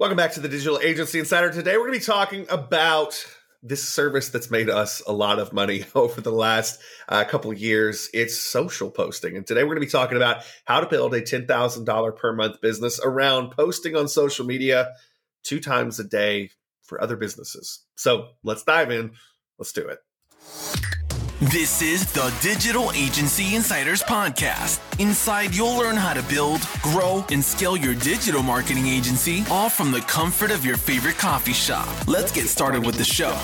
Welcome back to the Digital Agency Insider. Today we're going to be talking about this service that's made us a lot of money over the last uh, couple of years. It's social posting. And today we're going to be talking about how to build a $10,000 per month business around posting on social media two times a day for other businesses. So let's dive in. Let's do it. This is the Digital Agency Insiders Podcast. Inside, you'll learn how to build, grow, and scale your digital marketing agency, all from the comfort of your favorite coffee shop. Let's get started with the show.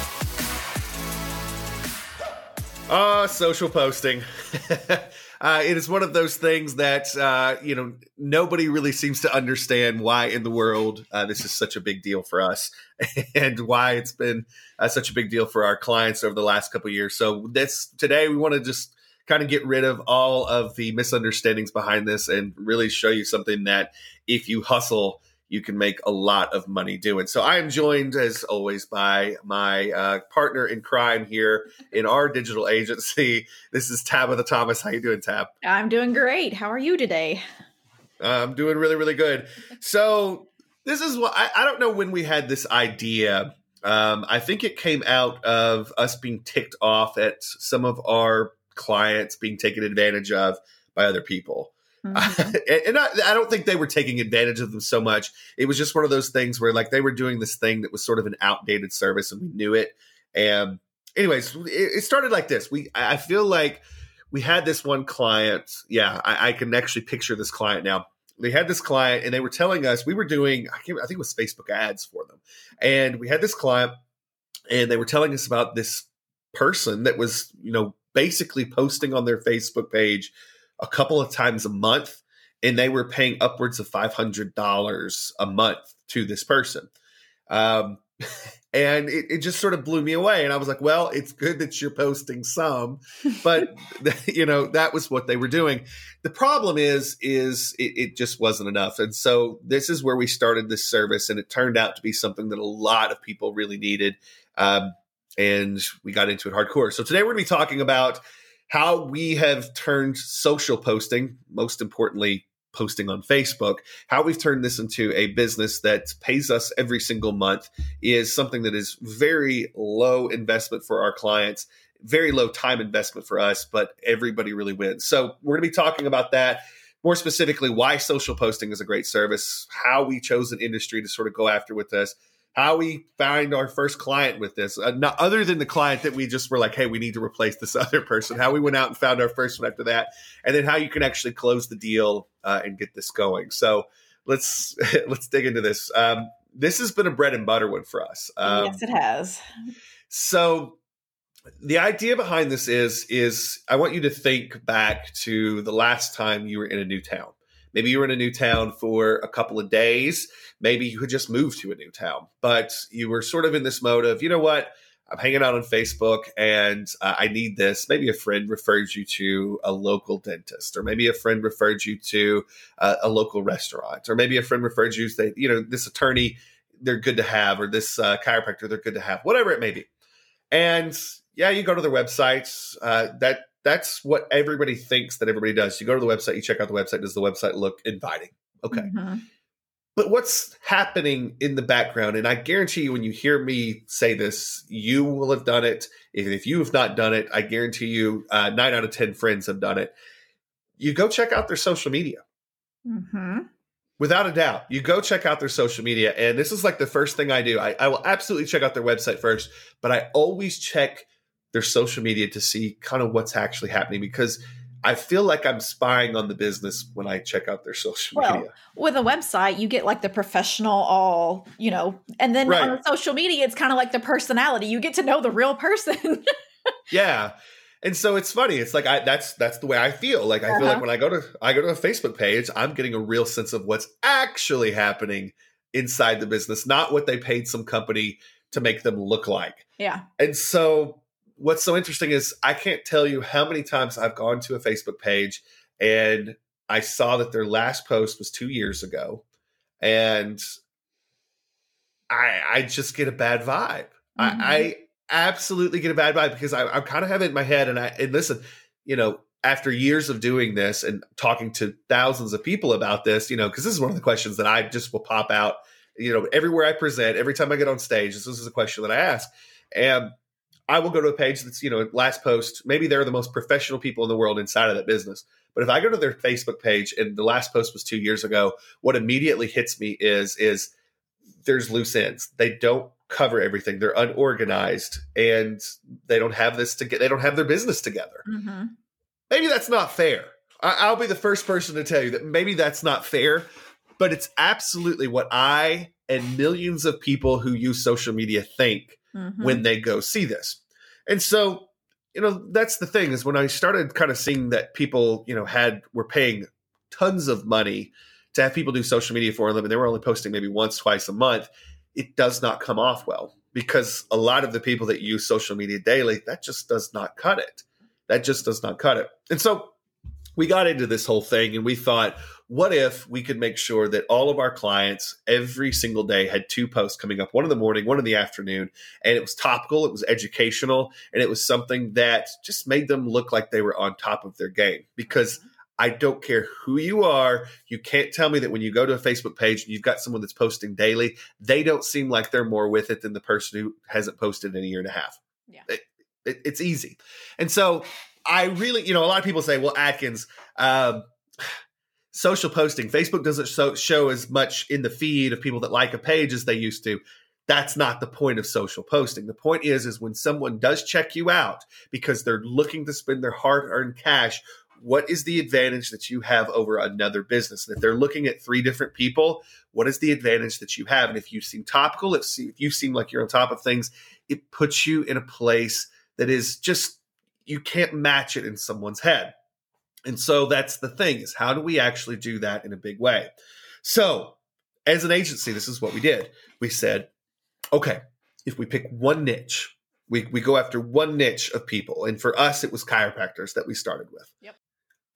Uh, social posting. uh, it is one of those things that uh, you know nobody really seems to understand why in the world uh, this is such a big deal for us, and why it's been uh, such a big deal for our clients over the last couple years. So this today we want to just kind of get rid of all of the misunderstandings behind this and really show you something that if you hustle you can make a lot of money doing. So I am joined, as always, by my uh, partner in crime here in our digital agency. This is Tabitha Thomas. How you doing, Tab? I'm doing great. How are you today? I'm doing really, really good. So this is what I, I don't know when we had this idea. Um, I think it came out of us being ticked off at some of our clients being taken advantage of by other people. Mm-hmm. and I, I, don't think they were taking advantage of them so much. It was just one of those things where like they were doing this thing that was sort of an outdated service and we knew it. And anyways, it, it started like this. We I feel like we had this one client. Yeah, I, I, can actually picture this client now. They had this client and they were telling us we were doing I, I think it was Facebook ads for them. And we had this client and they were telling us about this person that was, you know, basically posting on their Facebook page a couple of times a month and they were paying upwards of $500 a month to this person. Um, and it, it, just sort of blew me away. And I was like, well, it's good that you're posting some, but you know, that was what they were doing. The problem is, is it, it just wasn't enough. And so this is where we started this service and it turned out to be something that a lot of people really needed. Um, and we got into it hardcore. So today we're going to be talking about how we have turned social posting, most importantly, posting on Facebook, how we've turned this into a business that pays us every single month is something that is very low investment for our clients, very low time investment for us, but everybody really wins. So we're going to be talking about that. More specifically, why social posting is a great service, how we chose an industry to sort of go after with this, how we find our first client with this, uh, not other than the client that we just were like, hey, we need to replace this other person. How we went out and found our first one after that, and then how you can actually close the deal uh, and get this going. So let's let's dig into this. Um, this has been a bread and butter one for us. Um, yes, it has. So the idea behind this is is I want you to think back to the last time you were in a new town. Maybe you were in a new town for a couple of days. Maybe you had just moved to a new town, but you were sort of in this mode of, you know what? I'm hanging out on Facebook and uh, I need this. Maybe a friend referred you to a local dentist, or maybe a friend referred you to uh, a local restaurant, or maybe a friend referred you to, you know, this attorney, they're good to have, or this uh, chiropractor, they're good to have, whatever it may be. And yeah, you go to their websites. Uh, that that's what everybody thinks that everybody does. You go to the website, you check out the website. Does the website look inviting? Okay. Mm-hmm. But what's happening in the background? And I guarantee you, when you hear me say this, you will have done it. If, if you have not done it, I guarantee you, uh, nine out of 10 friends have done it. You go check out their social media. Mm-hmm. Without a doubt, you go check out their social media. And this is like the first thing I do. I, I will absolutely check out their website first, but I always check their social media to see kind of what's actually happening because I feel like I'm spying on the business when I check out their social well, media. With a website, you get like the professional, all, you know, and then right. on social media, it's kind of like the personality. You get to know the real person. yeah. And so it's funny. It's like I that's that's the way I feel. Like I uh-huh. feel like uh-huh. when I go to I go to a Facebook page, I'm getting a real sense of what's actually happening inside the business, not what they paid some company to make them look like. Yeah. And so what's so interesting is I can't tell you how many times I've gone to a Facebook page and I saw that their last post was two years ago, and I I just get a bad vibe. Mm-hmm. I, I, absolutely get a bad vibe because I, I kind of have it in my head, and I and listen, you know, after years of doing this and talking to thousands of people about this, you know, because this is one of the questions that I just will pop out you know, everywhere I present, every time I get on stage, this is a question that I ask. And I will go to a page that's, you know, last post, maybe they're the most professional people in the world inside of that business. But if I go to their Facebook page and the last post was two years ago, what immediately hits me is is there's loose ends. They don't cover everything. They're unorganized and they don't have this to get they don't have their business together. Mm-hmm. Maybe that's not fair. I, will be the first person to tell you that maybe that's not fair, but it's absolutely what I and millions of people who use social media think mm-hmm. when they go see this. And so, you know, that's the thing is when I started kind of seeing that people, you know, had were paying tons of money to have people do social media for them and they were only posting maybe once, twice a month, it does not come off well because a lot of the people that use social media daily, that just does not cut it. That just does not cut it. And so we got into this whole thing and we thought, what if we could make sure that all of our clients every single day had two posts coming up, one in the morning, one in the afternoon, and it was topical, it was educational, and it was something that just made them look like they were on top of their game because I don't care who you are. You can't tell me that when you go to a Facebook page and you've got someone that's posting daily, they don't seem like they're more with it than the person who hasn't posted in a year and a half. Yeah. It, it, it's easy. And so I really, you know, a lot of people say, well, Atkins, um, social posting, Facebook doesn't so, show as much in the feed of people that like a page as they used to. That's not the point of social posting. The point is, is when someone does check you out because they're looking to spend their hard-earned cash, what is the advantage that you have over another business? And if they're looking at three different people, what is the advantage that you have? And if you seem topical, if, if you seem like you're on top of things, it puts you in a place that is just you can't match it in someone's head. And so that's the thing is how do we actually do that in a big way? So, as an agency, this is what we did. We said, okay, if we pick one niche, we, we go after one niche of people. And for us, it was chiropractors that we started with. Yep.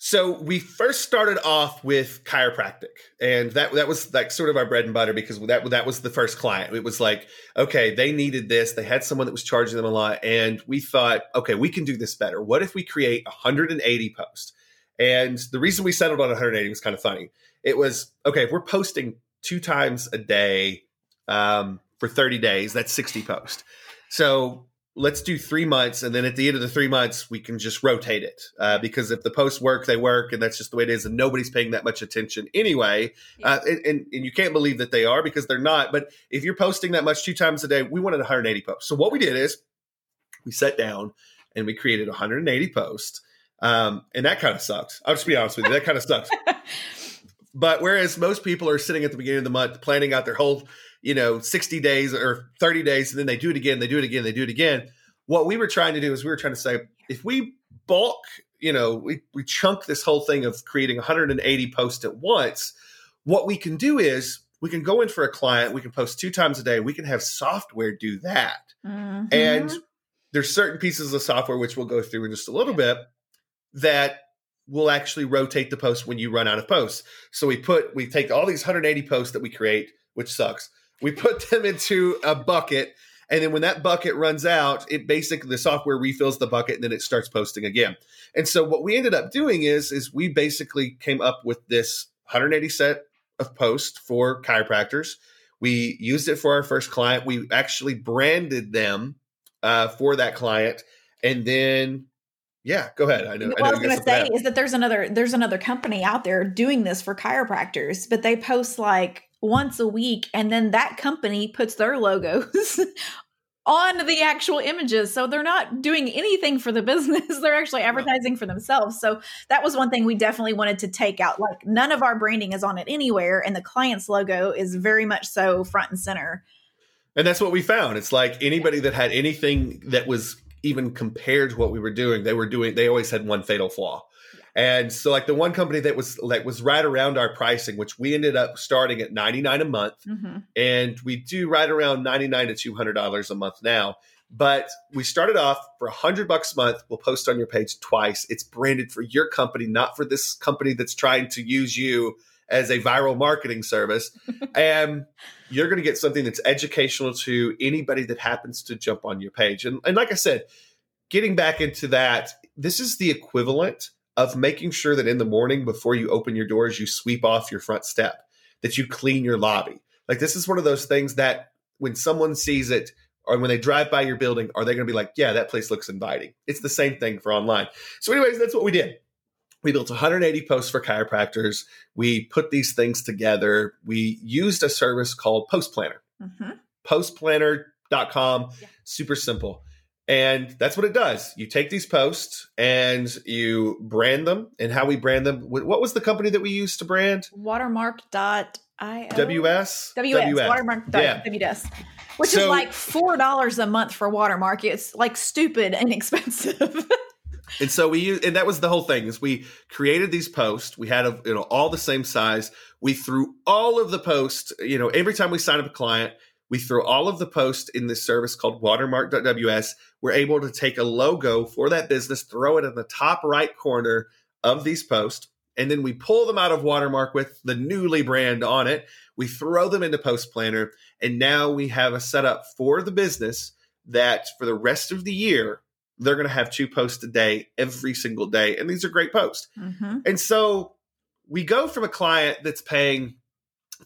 So we first started off with chiropractic, and that that was like sort of our bread and butter because that that was the first client. It was like, okay, they needed this. They had someone that was charging them a lot, and we thought, okay, we can do this better. What if we create 180 posts? And the reason we settled on 180 was kind of funny. It was okay if we're posting two times a day um, for 30 days, that's 60 posts. So let's do three months and then at the end of the three months we can just rotate it uh, because if the posts work they work and that's just the way it is and nobody's paying that much attention anyway uh, and, and, and, you can't believe that they are because they're not but if you're posting that much two times a day we wanted 180 posts so what we did is we sat down and we created 180 posts um, and that kind of sucks. I'll just be honest with you that kind of sucks. But whereas most people are sitting at the beginning of the month planning out their whole you know 60 days or 30 days and then they do it again they do it again they do it again what we were trying to do is we were trying to say if we bulk you know we, we chunk this whole thing of creating 180 posts at once what we can do is we can go in for a client we can post two times a day we can have software do that. Mm-hmm. and there's certain pieces of software which we'll go through in just a little bit that will actually rotate the post when you run out of posts so we put we take all these 180 posts that we create which sucks we put them into a bucket, and then when that bucket runs out, it basically the software refills the bucket and then it starts posting again. And so what we ended up doing is is we basically came up with this 180 set of posts for chiropractors. We used it for our first client. We actually branded them uh, for that client, and then yeah, go ahead. I know. What I, know I was going to say is that there's another there's another company out there doing this for chiropractors, but they post like once a week and then that company puts their logos on the actual images so they're not doing anything for the business they're actually advertising for themselves so that was one thing we definitely wanted to take out like none of our branding is on it anywhere and the client's logo is very much so front and center and that's what we found it's like anybody that had anything that was even compared to what we were doing they were doing they always had one fatal flaw and so like the one company that was like was right around our pricing, which we ended up starting at 99 a month. Mm-hmm. And we do right around 99 to $200 a month now. But we started off for a hundred bucks a month. We'll post on your page twice. It's branded for your company, not for this company that's trying to use you as a viral marketing service. and you're going to get something that's educational to anybody that happens to jump on your page. And, and like I said, getting back into that, this is the equivalent of making sure that in the morning before you open your doors, you sweep off your front step, that you clean your lobby. Like this is one of those things that when someone sees it or when they drive by your building, are they going to be like, yeah, that place looks inviting? It's the same thing for online. So, anyways, that's what we did. We built 180 posts for chiropractors. We put these things together. We used a service called Post Planner. Mm-hmm. Postplanner.com, yeah. super simple. And that's what it does. You take these posts and you brand them. And how we brand them, what was the company that we used to brand? Watermark.io. WS? WS. WS. Watermark. Yeah. WS. Which so, is like $4 a month for Watermark. It's like stupid and expensive. And so we use and that was the whole thing is we created these posts we had a, you know all the same size we threw all of the posts you know every time we sign up a client we throw all of the posts in this service called watermark.ws. We're able to take a logo for that business, throw it in the top right corner of these posts, and then we pull them out of Watermark with the newly brand on it. We throw them into Post Planner, and now we have a setup for the business that for the rest of the year, they're going to have two posts a day every single day. And these are great posts. Mm-hmm. And so we go from a client that's paying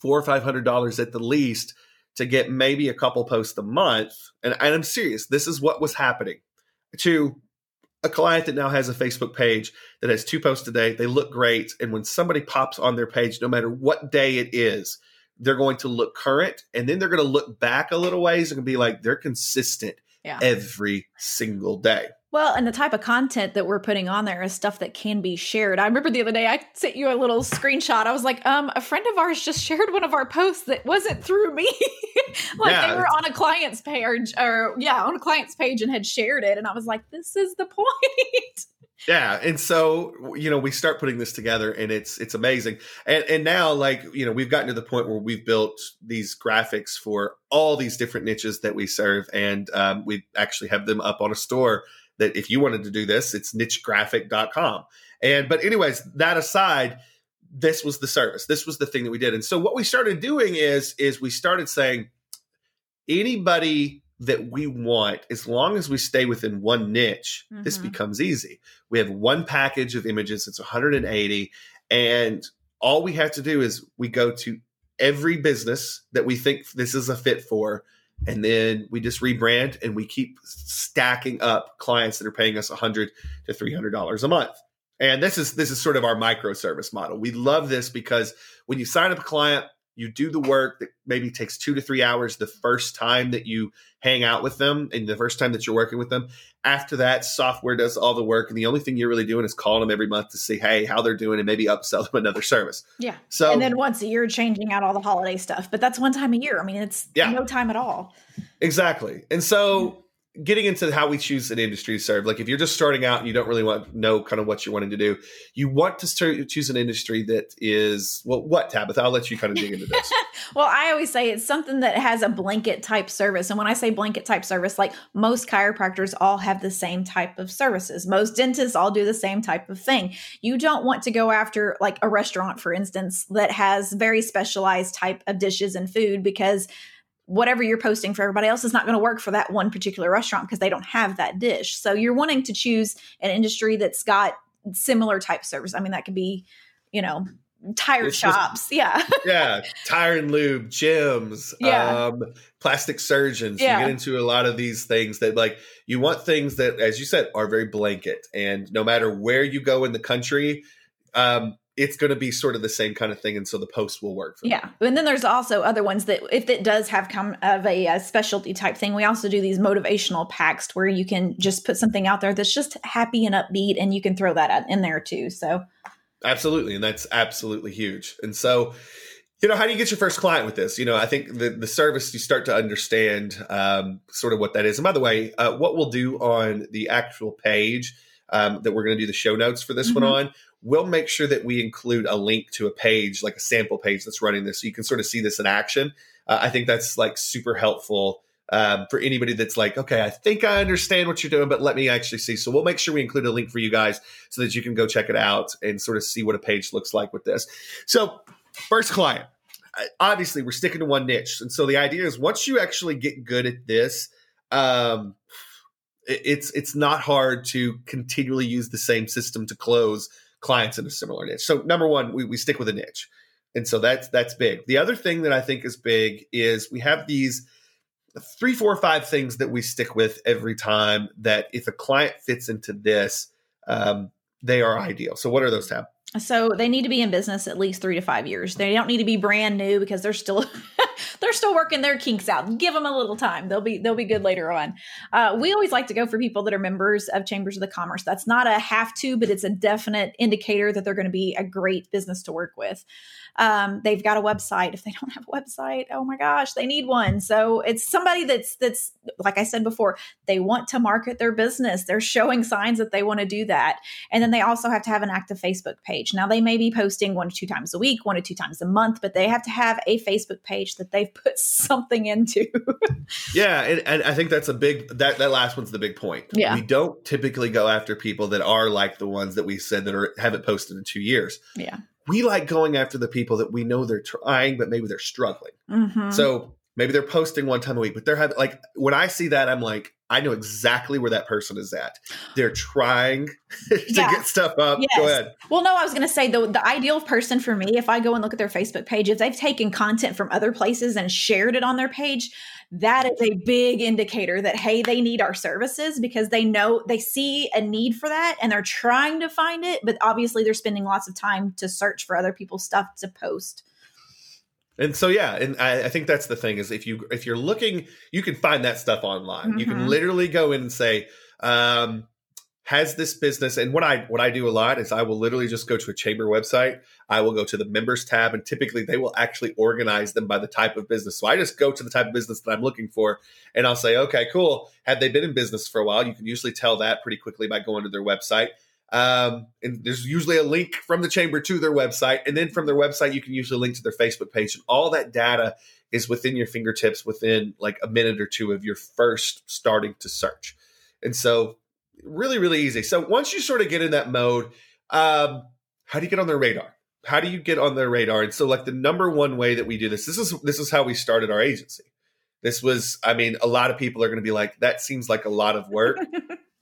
four or five hundred dollars at the least to get maybe a couple posts a month. And, and I'm serious, this is what was happening to a client that now has a Facebook page that has two posts a day. They look great. And when somebody pops on their page, no matter what day it is, they're going to look current and then they're going to look back a little ways and be like, they're consistent yeah. every single day. Well, and the type of content that we're putting on there is stuff that can be shared. I remember the other day I sent you a little screenshot. I was like, um, a friend of ours just shared one of our posts that wasn't through me. like yeah. they were on a client's page or yeah, on a client's page and had shared it. And I was like, this is the point. yeah and so you know we start putting this together and it's it's amazing and and now like you know we've gotten to the point where we've built these graphics for all these different niches that we serve and um, we actually have them up on a store that if you wanted to do this, it's nichegraphic.com. And but anyways, that aside, this was the service. This was the thing that we did. And so what we started doing is is we started saying anybody that we want, as long as we stay within one niche, mm-hmm. this becomes easy. We have one package of images, it's 180, and all we have to do is we go to every business that we think this is a fit for and then we just rebrand and we keep stacking up clients that are paying us 100 to 300 dollars a month and this is this is sort of our microservice model we love this because when you sign up a client you do the work that maybe takes two to three hours the first time that you hang out with them and the first time that you're working with them. After that software does all the work and the only thing you're really doing is calling them every month to see hey how they're doing and maybe upsell them another service. Yeah. So and then once a year changing out all the holiday stuff but that's one time a year. I mean it's yeah. no time at all. Exactly. And so getting into how we choose an industry to serve like if you're just starting out and you don't really want to know kind of what you're wanting to do you want to start, choose an industry that is well what tabitha? I'll let you kind of dig into this. Well i always say it's something that has a blanket type service and when i say blanket type service like most chiropractors all have the same type of services. Most dentists all do the same type of thing. You don't want to go after like a restaurant for instance that has very specialized type of dishes and food because whatever you're posting for everybody else is not going to work for that one particular restaurant because they don't have that dish. So you're wanting to choose an industry that's got similar type service. I mean, that could be, you know, tire it's shops. Just, yeah. yeah. Tire and lube, gyms, yeah. um, plastic surgeons. Yeah. You get into a lot of these things that like you want things that, as you said, are very blanket. And no matter where you go in the country, um, it's going to be sort of the same kind of thing, and so the post will work. yeah, them. and then there's also other ones that if it does have come of a, a, specialty type thing, we also do these motivational packs where you can just put something out there that's just happy and upbeat, and you can throw that in there too. So, absolutely, and that's absolutely huge. And so, you know, how do you get your first client with this? You know, I think the the service you start to understand um, sort of what that is. And by the way, uh, what we'll do on the actual page. Um, that we're going to do the show notes for this mm-hmm. one on we'll make sure that we include a link to a page, like a sample page that's running this, so you can sort of see this in action. Uh, I think that's like super helpful um, for anybody that's like, okay, I think I understand what you're doing, but let me actually see. So we'll make sure we include a link for you guys so that you can go check it out and sort of see what a page looks like with this. So, first client. Obviously, we're sticking to one niche, and so the idea is once you actually get good at this, um, it's it's not hard to continually use the same system to close clients in a similar niche. So number one, we, we stick with a niche. And so that's that's big. The other thing that I think is big is we have these three, four, five things that we stick with every time that if a client fits into this, um, they are ideal. So what are those? So they need to be in business at least three to five years. They don't need to be brand new because they're still they're still working their kinks out. Give them a little time; they'll be they'll be good later on. Uh, we always like to go for people that are members of Chambers of the Commerce. That's not a have to, but it's a definite indicator that they're going to be a great business to work with. Um, they've got a website. If they don't have a website, oh my gosh, they need one. So it's somebody that's that's like I said before, they want to market their business. They're showing signs that they want to do that, and then they also have to have an active Facebook page. Now they may be posting one to two times a week, one to two times a month, but they have to have a Facebook page that they've put something into. yeah, and, and I think that's a big that that last one's the big point. Yeah, we don't typically go after people that are like the ones that we said that are haven't posted in two years. Yeah we like going after the people that we know they're trying, but maybe they're struggling. Mm-hmm. So maybe they're posting one time a week, but they're having like when I see that, I'm like, I know exactly where that person is at. They're trying to yeah. get stuff up. Yes. Go ahead. Well, no, I was going to say the the ideal person for me, if I go and look at their Facebook page, if they've taken content from other places and shared it on their page, that is a big indicator that hey they need our services because they know they see a need for that and they're trying to find it but obviously they're spending lots of time to search for other people's stuff to post and so yeah and I, I think that's the thing is if you if you're looking you can find that stuff online mm-hmm. you can mm-hmm. literally go in and say um, has this business and what i what i do a lot is i will literally just go to a chamber website. I will go to the members tab and typically they will actually organize them by the type of business. So i just go to the type of business that i'm looking for and i'll say okay cool. Have they been in business for a while you can usually tell that pretty quickly by going to their website. Um, and there's usually a link from the chamber to their website and then from their website you can usually link to their facebook page and all that data is within your fingertips within like a minute or two of your first starting to search. And so really, really easy. So once you sort of get in that mode, um, how do you get on their radar? How do you get on their radar? And so, like the number one way that we do this, this is this is how we started our agency. This was, I mean, a lot of people are going to be like, that seems like a lot of work.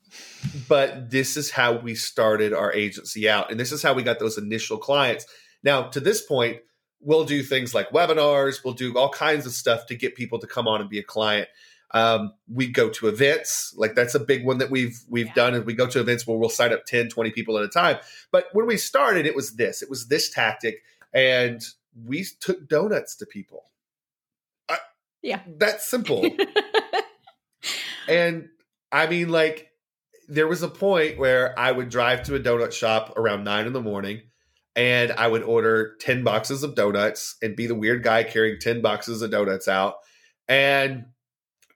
but this is how we started our agency out. And this is how we got those initial clients. Now, to this point, we'll do things like webinars, we'll do all kinds of stuff to get people to come on and be a client. Um, we go to events. Like that's a big one that we've we've yeah. done and we go to events where we'll sign up 10 20 people at a time. But when we started it was this. It was this tactic and we took donuts to people. I, yeah. that's simple. And i mean like there was a point where i would drive to a donut shop around nine in the morning and i would order 10 boxes of donuts and be the weird guy carrying 10 boxes of donuts out. And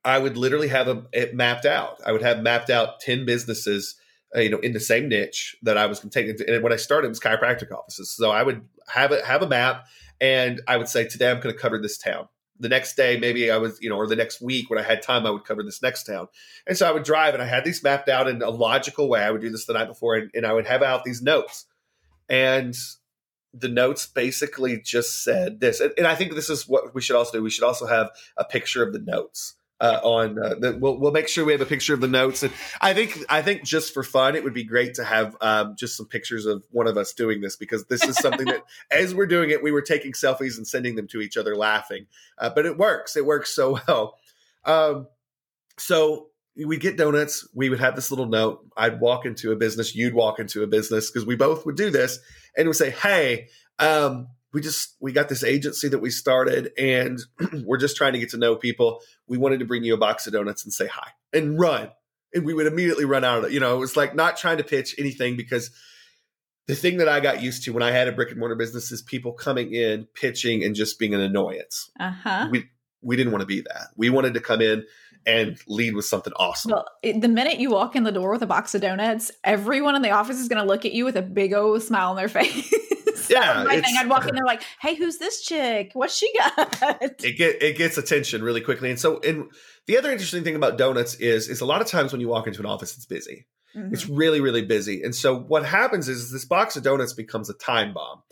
I would literally have a, it mapped out. I would have mapped out 10 businesses, uh, you know, in the same niche that I was going to take. And when I started, it was chiropractic offices. So I would have it, have a map and I would say, today I'm going to cover this town. The next day, maybe I was, you know, or the next week when I had time, I would cover this next town. And so I would drive and I had these mapped out in a logical way. I would do this the night before and, and I would have out these notes. And the notes basically just said this. And, and I think this is what we should also do. We should also have a picture of the notes uh, on uh, the, we'll, we'll make sure we have a picture of the notes. And i think i think just for fun it would be great to have um, just some pictures of one of us doing this because this is something that as we're doing it we were taking selfies and sending them to each other laughing. Uh, but it works. It works so well. Um, so we'd get donuts. We would have this little note. I'd walk into a business. You'd walk into a business because we both would do this and would say hey um, we just we got this agency that we started and we're just trying to get to know people. We wanted to bring you a box of donuts and say hi and run. And we would immediately run out of it you know it was like not trying to pitch anything because the thing that i got used to when i had a brick and mortar business is people coming in pitching and just being an annoyance. Uh-huh. We we didn't want to be that. We wanted to come in and lead with something awesome. Well, the minute you walk in the door with a box of donuts, everyone in the office is going to look at you with a big old smile on their face yeah, my thing. I'd walk in there like, "Hey, who's this chick? What's she got?" It get it gets attention really quickly, and so and the other interesting thing about donuts is is a lot of times when you walk into an office, it's busy. Mm-hmm. It's really really busy, and so what happens is this box of donuts becomes a time bomb,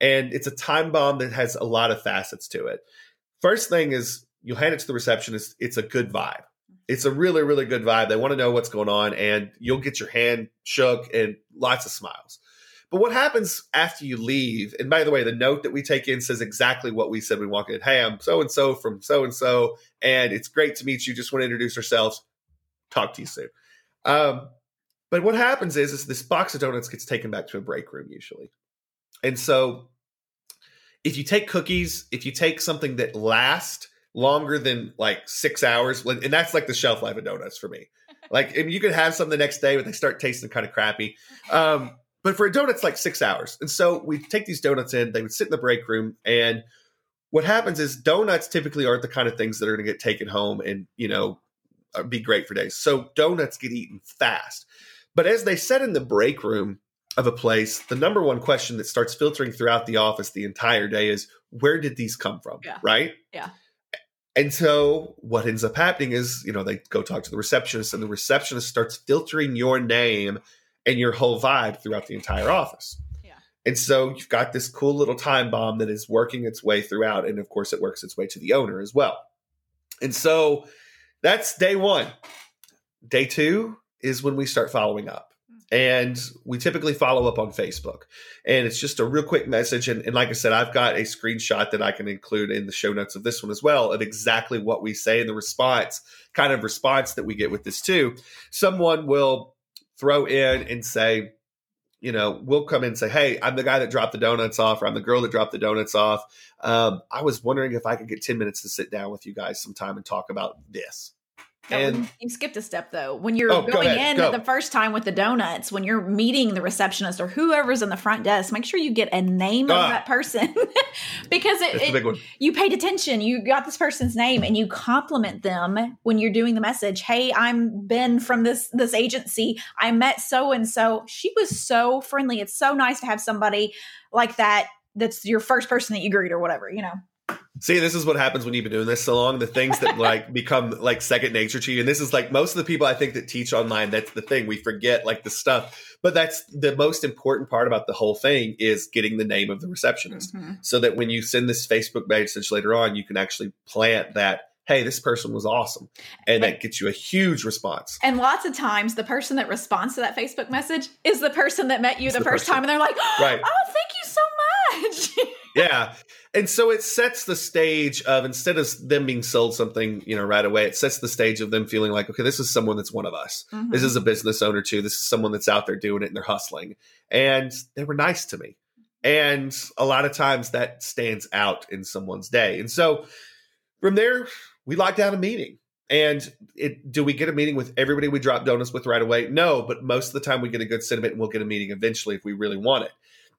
and it's a time bomb that has a lot of facets to it. First thing is you hand it to the receptionist. It's a good vibe. It's a really really good vibe. They want to know what's going on, and you'll get your hand shook and lots of smiles. but what happens after you leave? And by the way, the note that we take in says exactly what we said we walk in. Hey, I'm so and so from so and so, and it's great to meet you. Just want to introduce ourselves. Talk to you soon. Um, but what happens is, is this box of donuts gets taken back to a break room usually, and so if you take cookies, if you take something that lasts longer than like six hours, and that's like the shelf life of donuts for me. Like, I mean, you could have some the next day, but they start tasting kind of crappy. Um, but for a donut, it's like six hours. And so we take these donuts in, they would sit in the break room. And what happens is donuts typically aren't the kind of things that are going to get taken home and, you know, uh, be great for days. So donuts get eaten fast. But as they sit in the break room of a place, the number one question that starts filtering throughout the office the entire day is where did these come from? Yeah. Right? Yeah. And so what ends up happening is, you know, they go talk to the receptionist and the receptionist starts filtering your name and your whole vibe throughout the entire office. Yeah. And so you've got this cool little time bomb that is working its way throughout. And of course, it works its way to the owner as well. And so that's day one. Day two is when we start following up. And we typically follow up on Facebook. And it's just a real quick message. And, and like I said, I've got a screenshot that I can include in the show notes of this one as well of exactly what we say and the response, kind of response that we get with this too. Someone will throw in and say, you know, we'll come in and say, Hey, I'm the guy that dropped the donuts off, or I'm the girl that dropped the donuts off. Um, I was wondering if I could get 10 minutes to sit down with you guys sometime and talk about this. And you skipped a step though. When you're Oh, go going ahead, in go. the first time with the donuts, when you're meeting the receptionist or whoever's in the front desk, make sure you get a name Ah. of that person because it, it- you paid attention. You got this person's name and you compliment them when you're doing the message. Hey, I'm Ben from this this agency. I met so and so. She was so friendly. It's so nice to have somebody like that. That's your first person that you greet or whatever. You know. See, this is what happens when you've been doing this so long. The things that like become like second nature to you. And this is like most of the people I think that teach online, that's the thing. We forget like the stuff. But that's the most important part about the whole thing is getting the name of the receptionist. Mhm. So that when you send this Facebook message later on, you can actually plant that, hey, this person was awesome. And that gets you a huge response. And lots of times, the person that responds to that Facebook message is the person that met you the, the first person. time, and they're like, Right. "Oh, thank you so much." yeah and so it sets the stage of instead of them being sold something you know right away it sets the stage of them feeling like okay this is someone that's one of us. Mm-hmm. This is a business owner too. This is someone that's out there doing it and they're hustling. And they were nice to me. And a lot of times that stands out in someone's day. And so from there we locked down a meeting. And it do we get a meeting with everybody we drop donuts with right away? No but most of the time we get a good sentiment and we'll get a meeting eventually if we really want it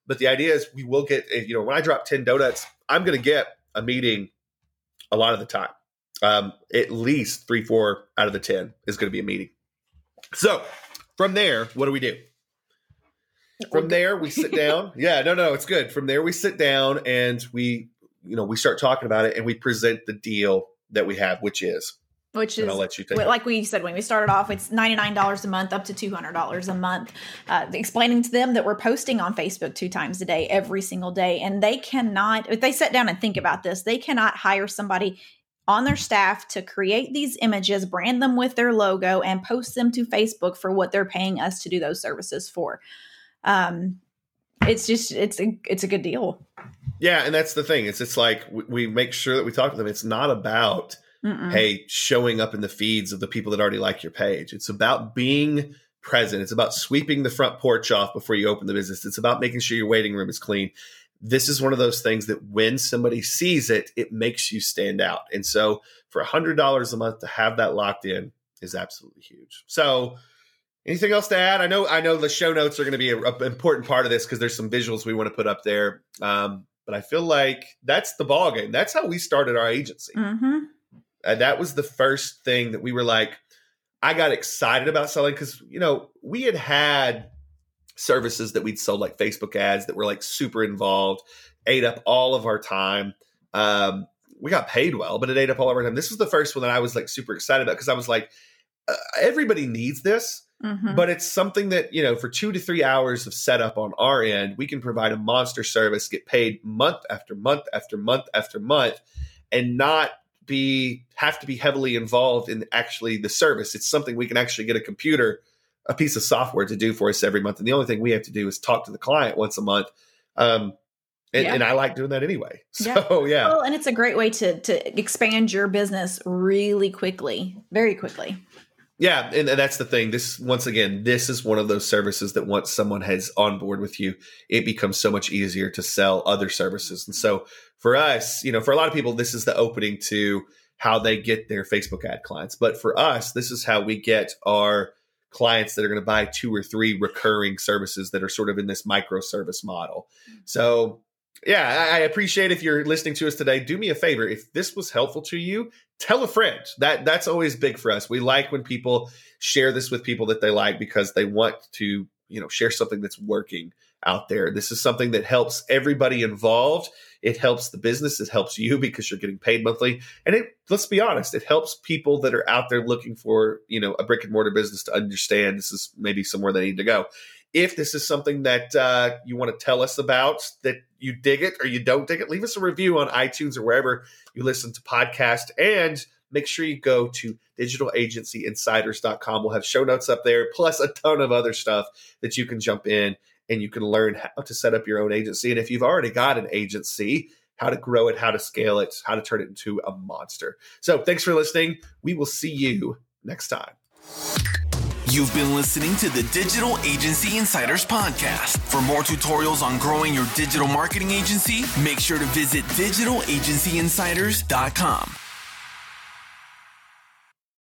but the idea is we will get if, you know when i drop 10 donuts i'm going to get a meeting a lot of the time. Um, at least three four out of the 10 is going to be a meeting. So from there what do we do? From there we sit down. Yeah no no it's good. From there we sit down and we you know we start talking about it and we present the deal that we have which is Which and is i'll let you take Well, it. like we said when we started off it's $99 a month up to $200 a month uh, explaining to them that we're posting on facebook two times a day every single day. And they cannot if they sit down and think about this they cannot hire somebody on their staff to create these images brand them with their logo and post them to facebook for what they're paying us to do those services for. Um it's just it's a it's a good deal. Yeah and that's the thing. It's it's like we, we make sure that we talk to them. It's not about Mm-mm. hey, showing up in the feeds of the people that already like your page. It's about being present. It's about sweeping the front porch off before you open the business. It's about making sure your waiting room is clean. This is one of those things that when somebody sees it, it makes you stand out. And so for $100 a month to have that locked in is absolutely huge. So anything else to add? I know I know the show notes are going to be an important part of this because there's some visuals we want to put up there. Um, but I feel like that's the ball game. That's how we started our agency. mm-hmm. That was the first thing that we were like, I got excited about selling because, you know, we had had services that we'd sold like Facebook ads that were like super involved, ate up all of our time. Um, we got paid well, but it ate up all of our time. This was the first one that I was like super excited about because I was like, uh, everybody needs this Mm-hmm. but it's something that you know for two to three hours of setup on our end we can provide a monster service get paid month after month after month after month and not be have to be heavily involved in actually the service it's something we can actually get a computer a piece of software to do for us every month. And the only thing we have to do is talk to the client once a month. Um, and, Yeah. and I like doing that anyway. So yeah. Well, and it's a great way to to expand your business really quickly, very quickly. Yeah, and, that's the thing. This once again, this is one of those services that once someone has on board with you, it becomes so much easier to sell other services. And so for us, you know, for a lot of people, this is the opening to how they get their Facebook ad clients. But for us, this is how we get our clients that are going to buy two or three recurring services that are sort of in this microservice model. Mm-hmm. So yeah, I appreciate if you're listening to us today. Do me a favor. If this was helpful to you, tell a friend. That that's always big for us. We like when people share this with people that they like because they want to, you know, share something that's working out there. This is something that helps everybody involved. It helps the business. It helps you because you're getting paid monthly. And it let's be honest, it helps people that are out there looking for, you know, a brick and mortar business to understand this is maybe somewhere they need to go if this is something that uh, you want to tell us about, that you dig it or you don't dig it, leave us a review on iTunes or wherever you listen to podcasts. And make sure you go to digitalagencyinsiders.com. We'll have show notes up there, plus a ton of other stuff that you can jump in and you can learn how to set up your own agency. And if you've already got an agency, how to grow it, how to scale it, how to turn it into a monster. So thanks for listening. We will see you next time. You've been listening to the Digital Agency Insiders Podcast. For more tutorials on growing your digital marketing agency, make sure to visit digitalagencyinsiders.com.